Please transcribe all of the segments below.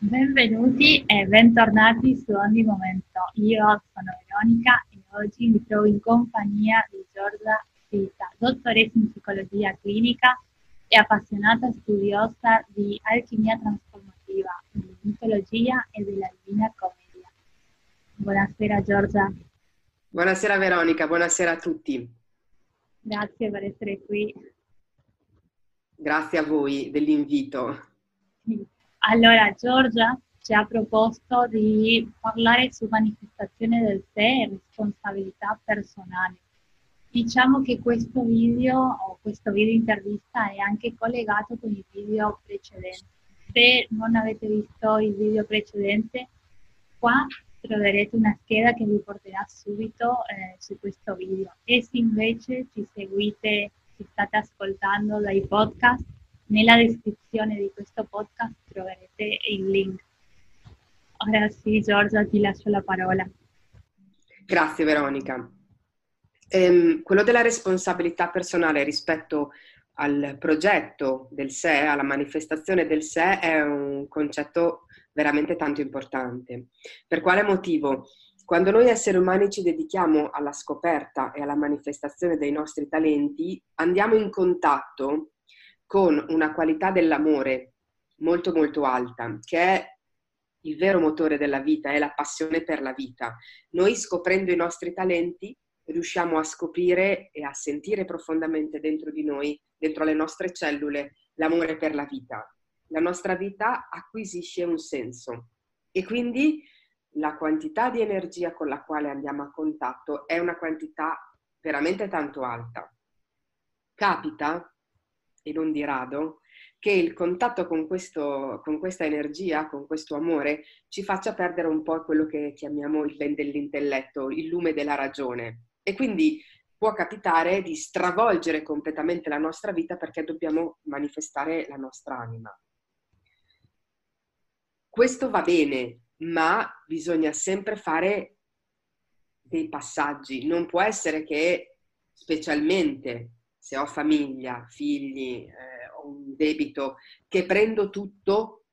Benvenuti e bentornati su ogni momento. Io sono Veronica e oggi mi trovo in compagnia di Giorgia Fita, dottoressa in psicologia clinica e appassionata studiosa di alchimia trasformativa, di mitologia e della Divina Commedia. Buonasera Giorgia. Buonasera Veronica, buonasera a tutti. Grazie per essere qui. Grazie a voi dell'invito. Allora, Giorgia ci ha proposto di parlare su manifestazione del sé e responsabilità personale. Diciamo che questo video o questo video intervista è anche collegato con il video precedente. Se non avete visto il video precedente, qua troverete una scheda che vi porterà subito eh, su questo video. E se invece ci seguite, ci state ascoltando dai podcast, nella descrizione di questo podcast troverete il link. Ora sì, Giorgia, ti lascio la parola. Grazie Veronica. Ehm, quello della responsabilità personale rispetto al progetto del sé, alla manifestazione del sé, è un concetto veramente tanto importante. Per quale motivo? Quando noi esseri umani ci dedichiamo alla scoperta e alla manifestazione dei nostri talenti, andiamo in contatto con una qualità dell'amore molto molto alta, che è il vero motore della vita, è la passione per la vita. Noi scoprendo i nostri talenti riusciamo a scoprire e a sentire profondamente dentro di noi, dentro le nostre cellule, l'amore per la vita la nostra vita acquisisce un senso e quindi la quantità di energia con la quale andiamo a contatto è una quantità veramente tanto alta. Capita, e non di rado, che il contatto con, questo, con questa energia, con questo amore, ci faccia perdere un po' quello che chiamiamo il ben dell'intelletto, il lume della ragione. E quindi può capitare di stravolgere completamente la nostra vita perché dobbiamo manifestare la nostra anima. Questo va bene, ma bisogna sempre fare dei passaggi. Non può essere che, specialmente se ho famiglia, figli, eh, ho un debito, che prendo tutto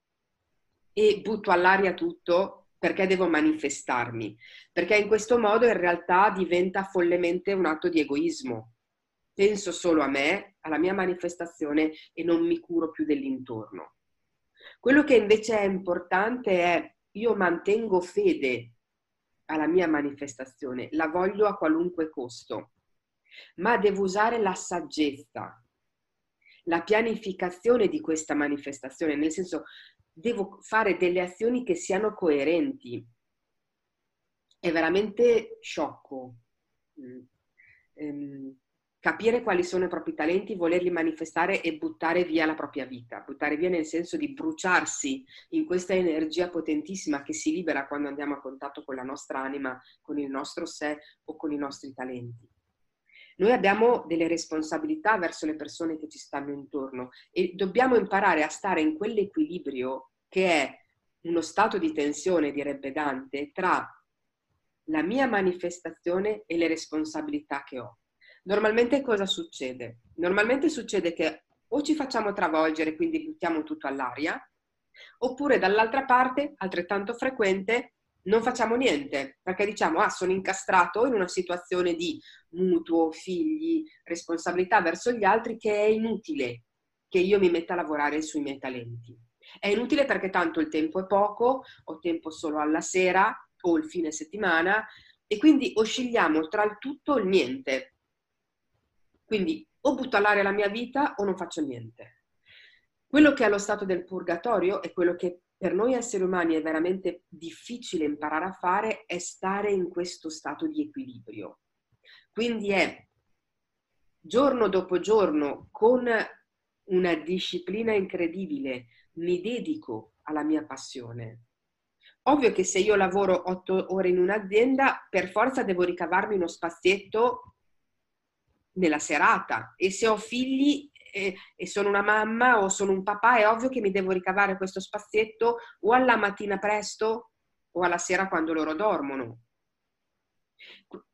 e butto all'aria tutto perché devo manifestarmi. Perché in questo modo in realtà diventa follemente un atto di egoismo. Penso solo a me, alla mia manifestazione e non mi curo più dell'intorno. Quello che invece è importante è io mantengo fede alla mia manifestazione, la voglio a qualunque costo, ma devo usare la saggezza, la pianificazione di questa manifestazione, nel senso devo fare delle azioni che siano coerenti. È veramente sciocco. Mm. Ehm, capire quali sono i propri talenti, volerli manifestare e buttare via la propria vita, buttare via nel senso di bruciarsi in questa energia potentissima che si libera quando andiamo a contatto con la nostra anima, con il nostro sé o con i nostri talenti. Noi abbiamo delle responsabilità verso le persone che ci stanno intorno e dobbiamo imparare a stare in quell'equilibrio che è uno stato di tensione, direbbe Dante, tra la mia manifestazione e le responsabilità che ho. Normalmente cosa succede? Normalmente succede che o ci facciamo travolgere, quindi buttiamo tutto all'aria, oppure dall'altra parte, altrettanto frequente, non facciamo niente, perché diciamo, ah, sono incastrato in una situazione di mutuo, figli, responsabilità verso gli altri che è inutile che io mi metta a lavorare sui miei talenti. È inutile perché tanto il tempo è poco, ho tempo solo alla sera o il fine settimana e quindi oscilliamo tra il tutto e il niente. Quindi o butto all'aria la mia vita o non faccio niente. Quello che è lo stato del purgatorio e quello che per noi esseri umani è veramente difficile imparare a fare è stare in questo stato di equilibrio. Quindi è giorno dopo giorno con una disciplina incredibile mi dedico alla mia passione. Ovvio che se io lavoro otto ore in un'azienda, per forza devo ricavarmi uno spazietto nella serata e se ho figli e, e, sono una mamma o sono un papà è ovvio che mi devo ricavare questo spazietto o alla mattina presto o alla sera quando loro dormono.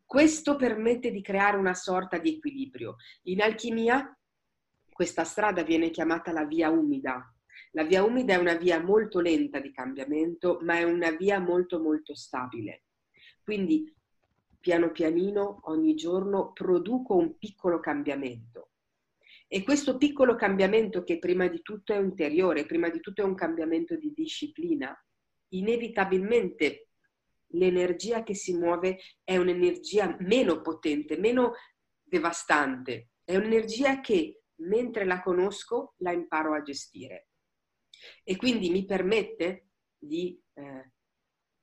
Questo permette di creare una sorta di equilibrio. In alchimia questa strada viene chiamata la via umida, La via umida è una via molto lenta di cambiamento, ma è una via molto molto stabile. Quindi piano pianino ogni giorno produco un piccolo cambiamento. E questo piccolo cambiamento che prima di tutto è interiore, prima di tutto è un cambiamento di disciplina, inevitabilmente l'energia che si muove è un'energia meno potente, meno devastante, è un'energia che mentre la conosco la imparo a gestire. E quindi mi permette di eh,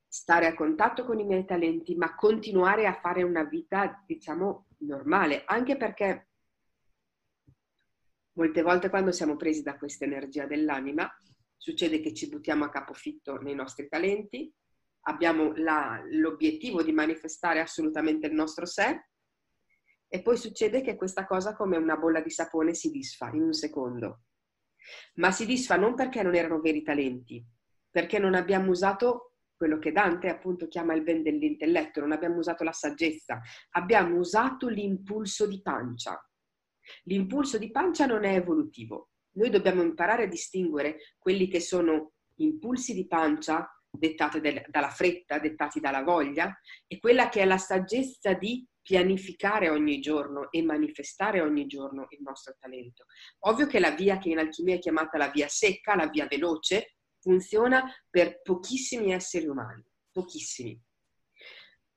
stare a contatto con i miei talenti, ma continuare a fare una vita, diciamo, normale, anche perché molte volte quando siamo presi da questa energia dell'anima, succede che ci buttiamo a capofitto nei nostri talenti, abbiamo la, l'obiettivo di manifestare assolutamente il nostro sé e poi succede che questa cosa come una bolla di sapone si disfa in un secondo. Ma si disfa non perché non erano veri talenti, perché non abbiamo usato quello che Dante appunto chiama il ben dell'intelletto, non abbiamo usato la saggezza, abbiamo usato l'impulso di pancia. L'impulso di pancia non è evolutivo. Noi dobbiamo imparare a distinguere quelli che sono impulsi di pancia dettati del, dalla fretta, dettati dalla voglia, e quella che è la saggezza di pianificare ogni giorno e manifestare ogni giorno il nostro talento. Ovvio che la via che in alchimia è chiamata la via secca, la via veloce, funziona per pochissimi esseri umani, pochissimi.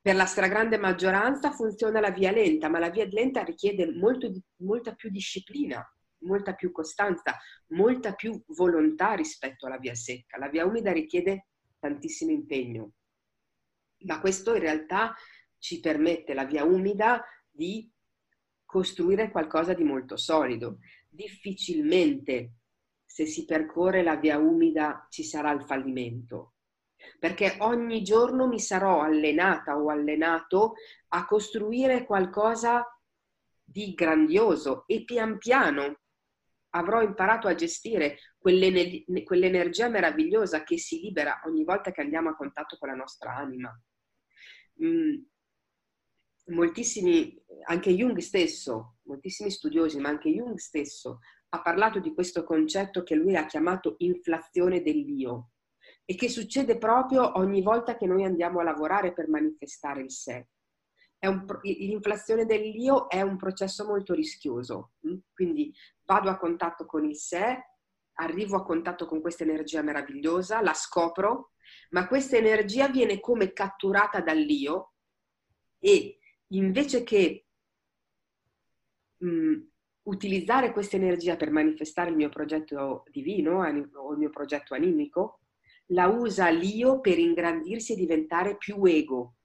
Per la stragrande maggioranza funziona la via lenta, ma la via lenta richiede molto, molta più disciplina, molta più costanza, molta più volontà rispetto alla via secca. La via umida richiede tantissimo impegno, ma questo in realtà ci permette, la via umida, di costruire qualcosa di molto solido. Difficilmente se si percorre la via umida ci sarà il fallimento, perché ogni giorno mi sarò allenata o allenato a costruire qualcosa di grandioso e pian piano avrò imparato a gestire quell'energia meravigliosa che si libera ogni volta che andiamo a contatto con la nostra anima. Mm, moltissimi, anche Jung stesso, moltissimi studiosi, ma anche Jung stesso ha parlato di questo concetto che lui ha chiamato inflazione dell'io e che succede proprio ogni volta che noi andiamo a lavorare per manifestare il sé. Un, l'inflazione dell'io è un processo molto rischioso, mm? quindi vado a contatto con il sé, arrivo a contatto con questa energia meravigliosa, la scopro, ma questa energia viene come catturata dall'io e invece che mh, mm, utilizzare questa energia per manifestare il mio progetto divino o il mio progetto animico, la usa l'io per ingrandirsi e diventare più ego.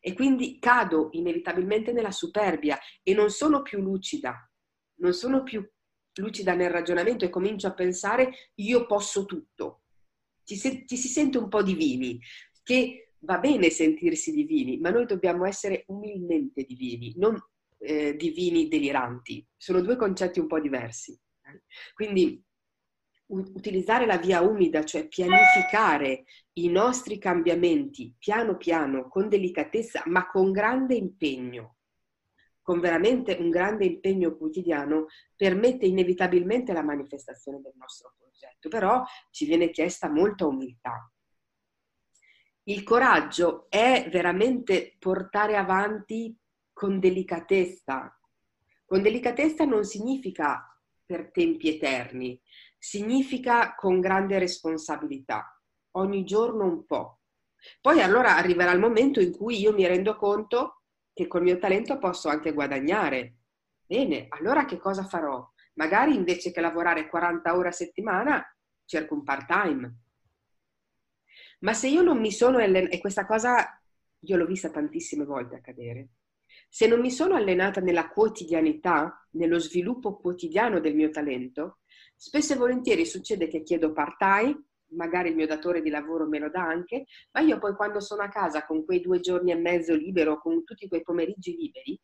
E quindi cado inevitabilmente nella superbia e non sono più lucida, non sono più lucida nel ragionamento e comincio a pensare io posso tutto. Ci, se- ci si sente un po' divini, che va bene sentirsi divini, ma noi dobbiamo essere umilmente divini, non eh, divini deliranti. Sono due concetti un po' diversi. Quindi utilizzare la via umida, cioè pianificare i nostri cambiamenti piano piano, con delicatezza, ma con grande impegno, con veramente un grande impegno quotidiano, permette inevitabilmente la manifestazione del nostro progetto, però ci viene chiesta molta umiltà. Il coraggio è veramente portare avanti con delicatezza. Con delicatezza non significa per tempi eterni, significa con grande responsabilità, ogni giorno un po'. Poi allora arriverà il momento in cui io mi rendo conto che col mio talento posso anche guadagnare. Bene, allora che cosa farò? Magari invece che lavorare 40 ore a settimana, cerco un part-time. Ma se io non mi sono allenata, e questa cosa io l'ho vista tantissime volte accadere, se non mi sono allenata nella quotidianità, nello sviluppo quotidiano del mio talento, spesso e volentieri succede che chiedo part-time, magari il mio datore di lavoro me lo dà anche, ma io poi quando sono a casa con quei due giorni e mezzo libero, con tutti quei pomeriggi liberi,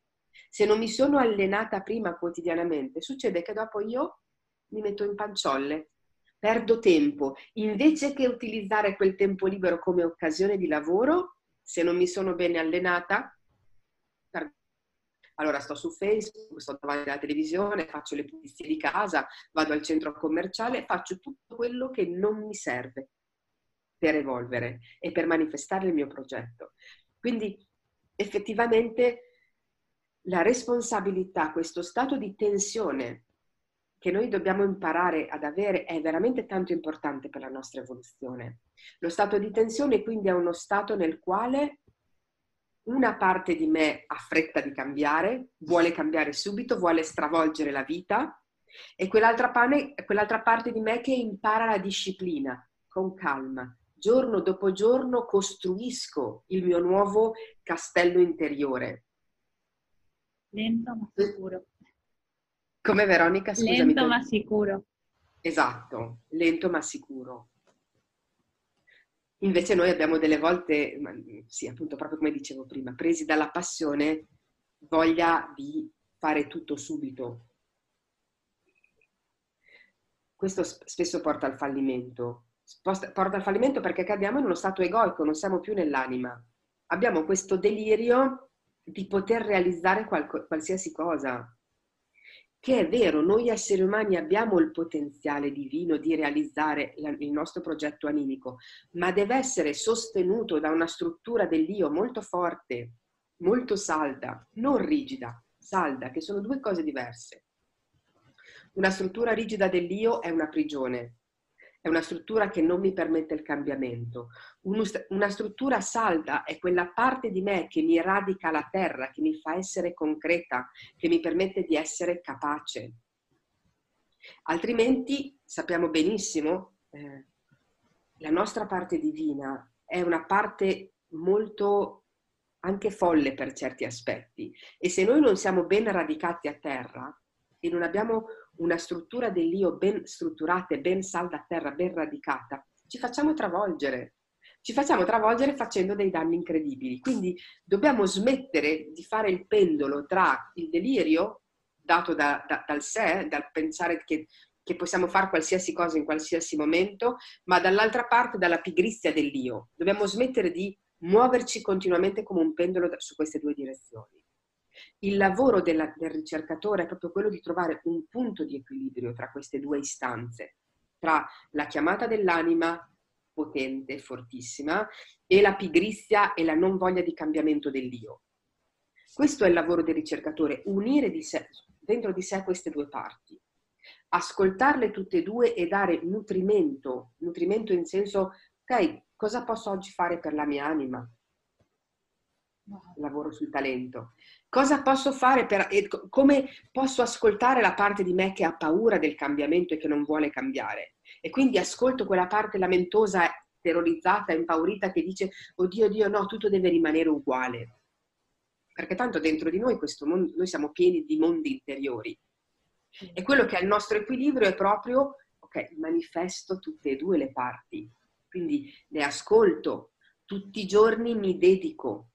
se non mi sono allenata prima quotidianamente, succede che dopo io mi metto in panciolle, perdo tempo. Invece che utilizzare quel tempo libero come occasione di lavoro, se non mi sono bene allenata, Allora sto su Facebook, sto davanti alla televisione, faccio le pulizie di casa, vado al centro commerciale, faccio tutto quello che non mi serve per evolvere e per manifestare il mio progetto. Quindi effettivamente la responsabilità, questo stato di tensione che noi dobbiamo imparare ad avere è veramente tanto importante per la nostra evoluzione. Lo stato di tensione quindi è uno stato nel quale una parte di me ha fretta di cambiare, vuole cambiare subito, vuole stravolgere la vita e quell'altra, pane, quell'altra parte di me che impara la disciplina con calma. Giorno dopo giorno costruisco il mio nuovo castello interiore. Lento ma sicuro. Come Veronica? Scusami. Lento ma sicuro. Esatto, lento ma sicuro. Invece noi abbiamo delle volte, sì, appunto proprio come dicevo prima, presi dalla passione, voglia di fare tutto subito. Questo spesso porta al fallimento. Porta al fallimento perché cadiamo in uno stato egoico, non siamo più nell'anima. Abbiamo questo delirio di poter realizzare qual- qualsiasi cosa che è vero, noi esseri umani abbiamo il potenziale divino di realizzare il nostro progetto animico, ma deve essere sostenuto da una struttura dell'io molto forte, molto salda, non rigida, salda, che sono due cose diverse. Una struttura rigida dell'io è una prigione, è una struttura che non mi permette il cambiamento. Una struttura salda è quella parte di me che mi radica la terra, che mi fa essere concreta, che mi permette di essere capace. Altrimenti sappiamo benissimo, eh, la nostra parte divina è una parte molto anche folle per certi aspetti e se noi non siamo ben radicati a terra e non abbiamo una struttura dell'io ben strutturata e ben salda a terra, ben radicata, ci facciamo travolgere. Ci facciamo travolgere facendo dei danni incredibili. Quindi dobbiamo smettere di fare il pendolo tra il delirio dato da, da, dal sé, dal pensare che, che possiamo fare qualsiasi cosa in qualsiasi momento, ma dall'altra parte dalla pigrizia dell'io. Dobbiamo smettere di muoverci continuamente come un pendolo su queste due direzioni. Il lavoro della, del ricercatore è proprio quello di trovare un punto di equilibrio tra queste due istanze, tra la chiamata dell'anima potente, fortissima, e la pigrizia e la non voglia di cambiamento dell'io. Questo è il lavoro del ricercatore, unire di sé, dentro di sé queste due parti, ascoltarle tutte e due e dare nutrimento, nutrimento in senso, ok, cosa posso oggi fare per la mia anima? Lavoro sul talento. Cosa posso fare per, come posso ascoltare la parte di me che ha paura del cambiamento e che non vuole cambiare? E quindi ascolto quella parte lamentosa, terrorizzata, impaurita che dice, oddio, Dio, no, tutto deve rimanere uguale. Perché tanto dentro di noi, questo mondo, noi siamo pieni di mondi interiori. E quello che è il nostro equilibrio è proprio, ok, manifesto tutte e due le parti. Quindi le ascolto, tutti i giorni mi dedico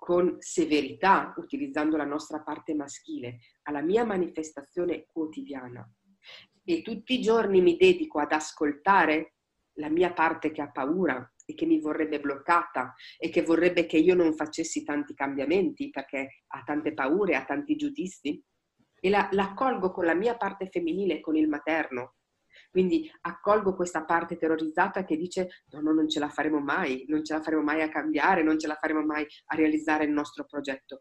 con severità, utilizzando la nostra parte maschile, alla mia manifestazione quotidiana. E tutti i giorni mi dedico ad ascoltare la mia parte che ha paura e che mi vorrebbe bloccata e che vorrebbe che io non facessi tanti cambiamenti perché ha tante paure, ha tanti giudizi. E la, l'accolgo con la mia parte femminile, con il materno, quindi accolgo questa parte terrorizzata che dice no, no, non ce la faremo mai, non ce la faremo mai a cambiare, non ce la faremo mai a realizzare il nostro progetto.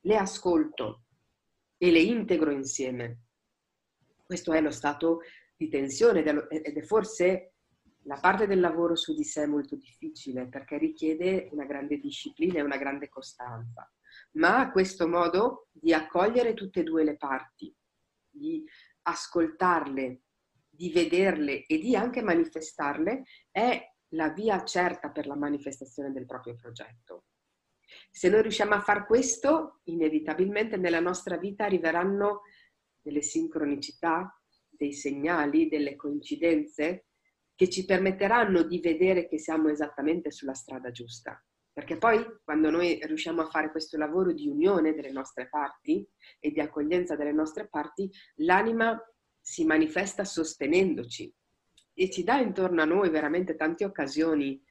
Le ascolto e le integro insieme. Questo è lo stato di tensione ed è forse la parte del lavoro su di sé molto difficile perché richiede una grande disciplina e una grande costanza. Ma questo modo di accogliere tutte e due le parti, di ascoltarle di vederle e di anche manifestarle è la via certa per la manifestazione del proprio progetto. Se noi riusciamo a far questo, inevitabilmente nella nostra vita arriveranno delle sincronicità, dei segnali, delle coincidenze che ci permetteranno di vedere che siamo esattamente sulla strada giusta. Perché poi quando noi riusciamo a fare questo lavoro di unione delle nostre parti e di accoglienza delle nostre parti, l'anima si manifesta sostenendoci e ci dà intorno a noi veramente tante occasioni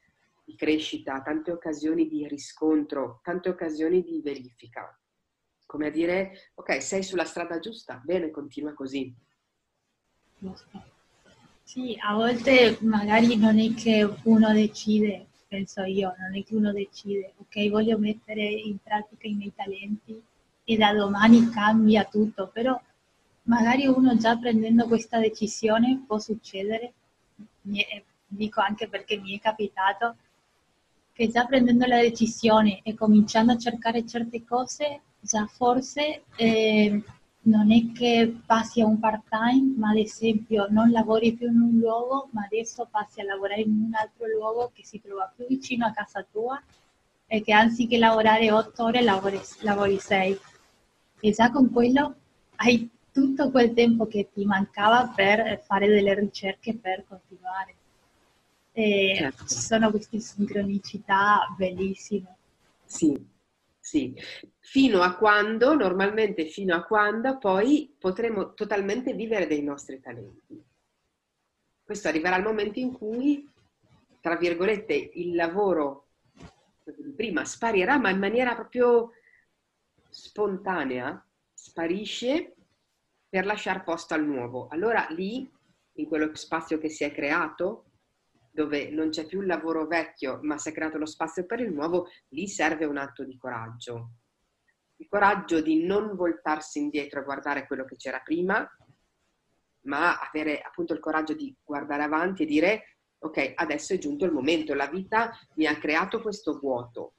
di crescita, tante occasioni di riscontro, tante occasioni di verifica. come a dire, ok, sei sulla strada giusta, bene, continua così. Sì, a volte magari non è che uno decide, penso io, non è che uno decide, ok, voglio mettere in pratica i miei talenti e da domani cambia tutto, però magari uno già prendendo questa decisione può succedere, dico anche perché mi è capitato, che già prendendo la decisione e cominciando a cercare certe cose, già forse eh, non è che passi a un part-time, ma ad esempio non lavori più in un luogo, ma adesso passi a lavorare in un altro luogo che si trova più vicino a casa tua e che anziché lavorare otto ore lavori, lavori sei. E già con quello hai tutto quel tempo che ti mancava per fare delle ricerche per continuare. E certo. Ci sono queste sincronicità bellissime. Sì, sì. Fino a quando, normalmente fino a quando poi potremo totalmente vivere dei nostri talenti. Questo arriverà il momento in cui, tra virgolette, il lavoro prima sparirà, ma in maniera proprio spontanea, sparisce per lasciare posto al nuovo. Allora lì, in quello spazio che si è creato, dove non c'è più il lavoro vecchio, ma si è creato lo spazio per il nuovo, lì serve un atto di coraggio. Il coraggio di non voltarsi indietro e guardare quello che c'era prima, ma avere appunto il coraggio di guardare avanti e dire ok, adesso è giunto il momento, la vita mi ha creato questo vuoto,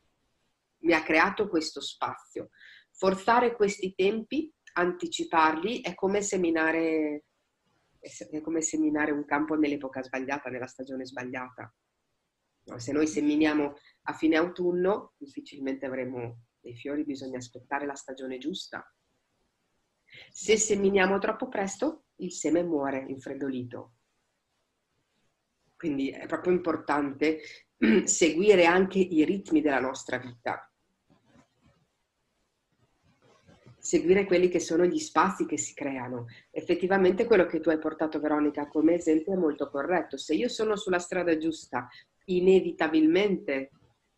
mi ha creato questo spazio. Forzare questi tempi anticiparli è come seminare, è come seminare un campo nell'epoca sbagliata, nella stagione sbagliata. No, se noi seminiamo a fine autunno, difficilmente avremo dei fiori, bisogna aspettare la stagione giusta. Se seminiamo troppo presto, il seme muore infreddolito. Quindi è proprio importante seguire anche i ritmi della nostra vita seguire quelli che sono gli spazi che si creano. Effettivamente quello che tu hai portato Veronica come esempio è molto corretto. Se io sono sulla strada giusta, inevitabilmente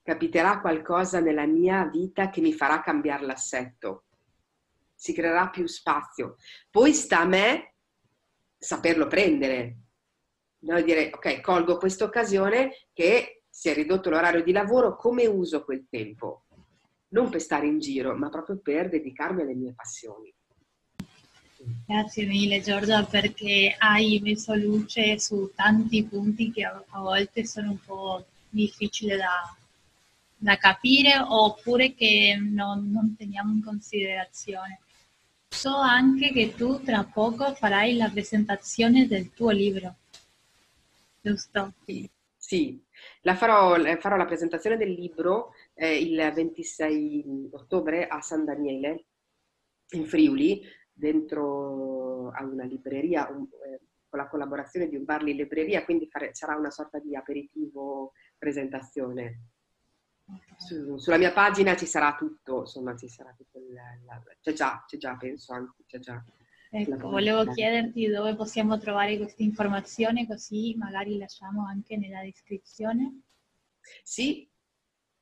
capiterà qualcosa nella mia vita che mi farà cambiare l'assetto. Si creerà più spazio. Poi sta a me saperlo prendere. No? Dire, ok, colgo questa occasione che si è ridotto l'orario di lavoro, come uso quel tempo? Non per stare in giro, ma proprio per dedicarmi alle mie passioni. Grazie mille Giorgia perché hai messo luce su tanti punti che a, volte sono un po' difficili da, da capire oppure che non, non, teniamo in considerazione. So anche che tu tra poco farai la presentazione del tuo libro, giusto? Sì, sì. La farò, farò la presentazione del libro eh, il 26 ottobre a San Daniele, in Friuli, dentro a una libreria, un, eh, con la collaborazione di un bar in libreria, quindi fare, sarà una sorta di aperitivo presentazione. Su, sulla mia pagina ci sarà tutto, insomma, ci sarà tutto il, la, c'è già, c'è già, penso anche, c'è già. Ecco, volevo chiederti dove possiamo trovare queste informazioni, così magari lasciamo anche nella descrizione. Sì,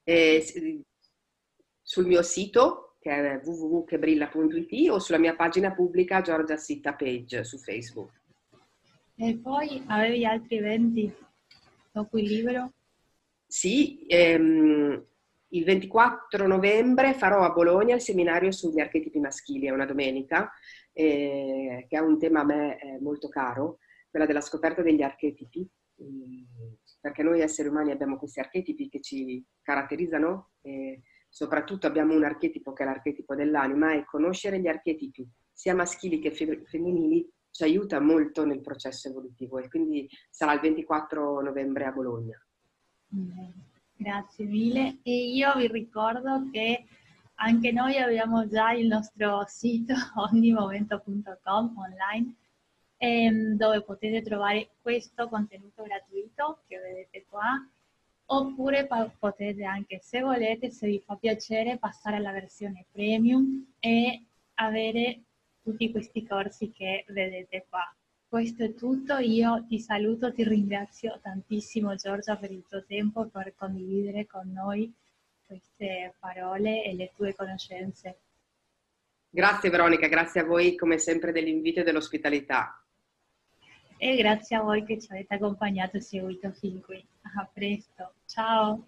eh, sul mio sito che è www.chebrilla.it o sulla mia pagina pubblica Giorgia Sitta Page su Facebook. E poi avevi altri eventi dopo il libro? Sì, ehm, il 24 novembre farò a Bologna il seminario sugli archetipi maschili, è una domenica, eh, che è un tema a me eh, molto caro, quella della scoperta degli archetipi perché noi esseri umani abbiamo questi archetipi che ci caratterizzano e soprattutto abbiamo un archetipo che è l'archetipo dell'anima e conoscere gli archetipi sia maschili che femminili ci aiuta molto nel processo evolutivo e quindi sarà il 24 novembre a Bologna. Grazie mille e io vi ricordo che anche noi abbiamo già il nostro sito ognimomento.com online ehm, dove potete trovare questo contenuto gratuito che vedete qua oppure potete anche se volete, se vi fa piacere, passare alla versione premium e avere tutti questi corsi che vedete qua. Questo è tutto, io ti saluto, ti ringrazio tantissimo Giorgia per il tuo tempo, per condividere con noi queste parole e le tue conoscenze. Grazie Veronica, grazie a voi come sempre dell'invito e dell'ospitalità. E grazie a voi che ci avete accompagnato e seguito fin qui. A presto, ciao.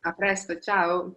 A presto, ciao.